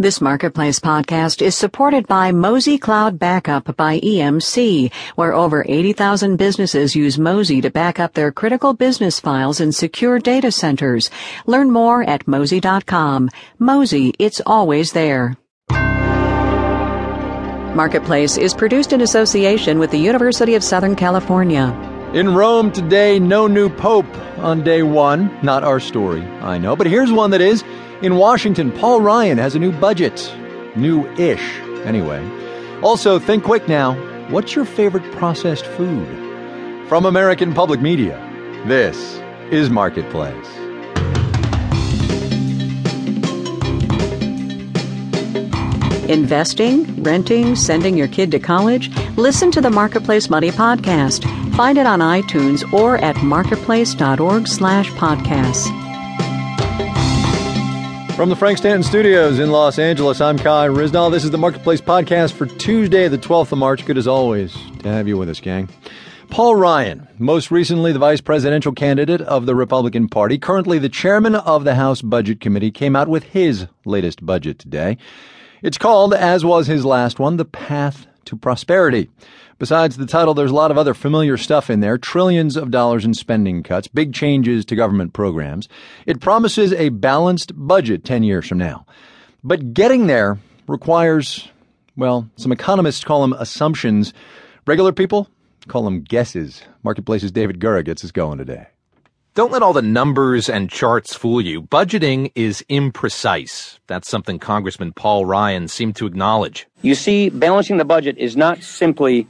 This Marketplace podcast is supported by Mozy Cloud Backup by EMC, where over 80,000 businesses use Mozy to back up their critical business files in secure data centers. Learn more at mozy.com. Mozy, it's always there. Marketplace is produced in association with the University of Southern California. In Rome today, no new pope on day one. Not our story, I know, but here's one that is. In Washington, Paul Ryan has a new budget. New ish, anyway. Also, think quick now. What's your favorite processed food? From American Public Media, this is Marketplace. Investing, renting, sending your kid to college? Listen to the Marketplace Money podcast. Find it on iTunes or at marketplace.org slash podcasts. From the Frank Stanton Studios in Los Angeles, I'm Kai Ryssdal. This is the Marketplace Podcast for Tuesday, the 12th of March. Good as always to have you with us, gang. Paul Ryan, most recently the vice presidential candidate of the Republican Party, currently the chairman of the House Budget Committee, came out with his latest budget today. It's called, as was his last one, The Path to Prosperity. Besides the title, there's a lot of other familiar stuff in there trillions of dollars in spending cuts, big changes to government programs. It promises a balanced budget 10 years from now. But getting there requires, well, some economists call them assumptions. Regular people call them guesses. Marketplace's David Gura gets us going today. Don't let all the numbers and charts fool you. Budgeting is imprecise. That's something Congressman Paul Ryan seemed to acknowledge. You see, balancing the budget is not simply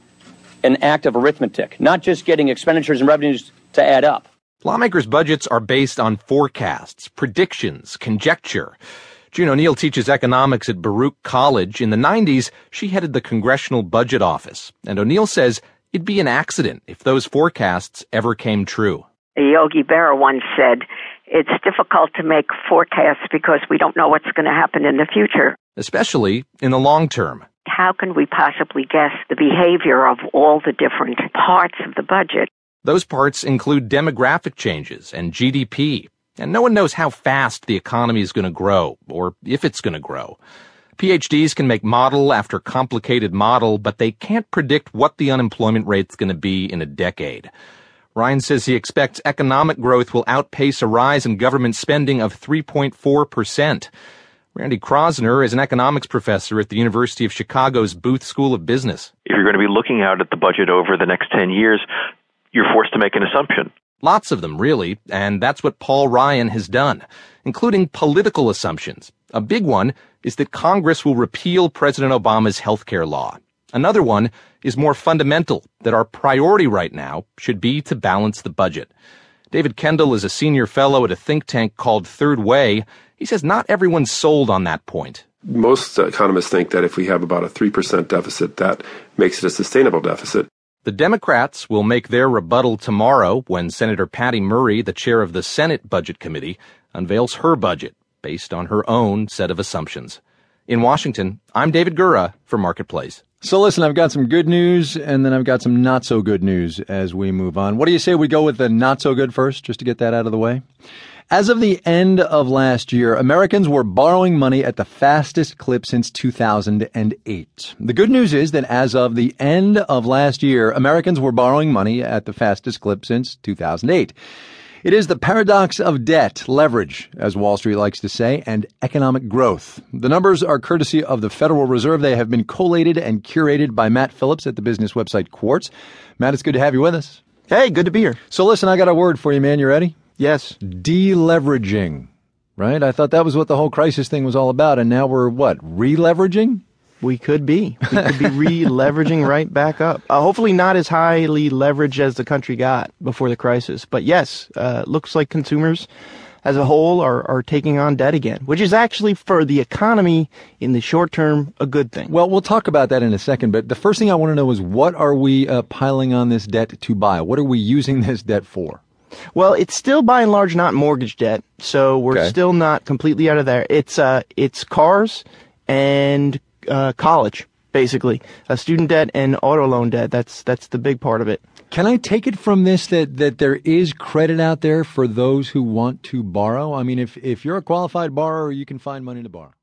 an act of arithmetic, not just getting expenditures and revenues to add up. Lawmakers' budgets are based on forecasts, predictions, conjecture. June O'Neill teaches economics at Baruch College. In the 90s, she headed the Congressional Budget Office, and O'Neill says it'd be an accident if those forecasts ever came true. Yogi Berra once said, it's difficult to make forecasts because we don't know what's going to happen in the future. Especially in the long term how can we possibly guess the behavior of all the different parts of the budget? Those parts include demographic changes and GDP, and no one knows how fast the economy is going to grow, or if it's going to grow. PhDs can make model after complicated model, but they can't predict what the unemployment rate's going to be in a decade. Ryan says he expects economic growth will outpace a rise in government spending of 3.4 percent. Randy Kroszner is an economics professor at the University of Chicago's Booth School of Business. If you're going to be looking out at the budget over the next 10 years, you're forced to make an assumption. Lots of them, really, and that's what Paul Ryan has done, including political assumptions. A big one is that Congress will repeal President Obama's health care law. Another one is more fundamental, that our priority right now should be to balance the budget. David Kendall is a senior fellow at a think tank called Third Way. He says not everyone's sold on that point. Most economists think that if we have about a 3% deficit, that makes it a sustainable deficit. The Democrats will make their rebuttal tomorrow when Senator Patty Murray, the chair of the Senate Budget Committee, unveils her budget based on her own set of assumptions. In Washington, I'm David Gura for Marketplace. So listen, I've got some good news and then I've got some not so good news as we move on. What do you say we go with the not so good first, just to get that out of the way? As of the end of last year, Americans were borrowing money at the fastest clip since 2008. The good news is that as of the end of last year, Americans were borrowing money at the fastest clip since 2008. It is the paradox of debt, leverage, as Wall Street likes to say, and economic growth. The numbers are courtesy of the Federal Reserve. They have been collated and curated by Matt Phillips at the business website Quartz. Matt, it's good to have you with us. Hey, good to be here. So listen, I got a word for you, man. You ready? Yes. Deleveraging. Right? I thought that was what the whole crisis thing was all about, and now we're what? Re-leveraging? We could be. We could be re-leveraging right back up. Uh, hopefully not as highly leveraged as the country got before the crisis. But yes, uh, looks like consumers as a whole are, are taking on debt again, which is actually for the economy in the short term a good thing. Well, we'll talk about that in a second. But the first thing I want to know is what are we uh, piling on this debt to buy? What are we using this debt for? Well, it's still by and large not mortgage debt, so we're okay. still not completely out of there. It's uh, it's cars and uh, college, basically. A student debt and auto loan debt. That's that's the big part of it. Can I take it from this that, that there is credit out there for those who want to borrow? I mean, if, if you're a qualified borrower, you can find money to borrow.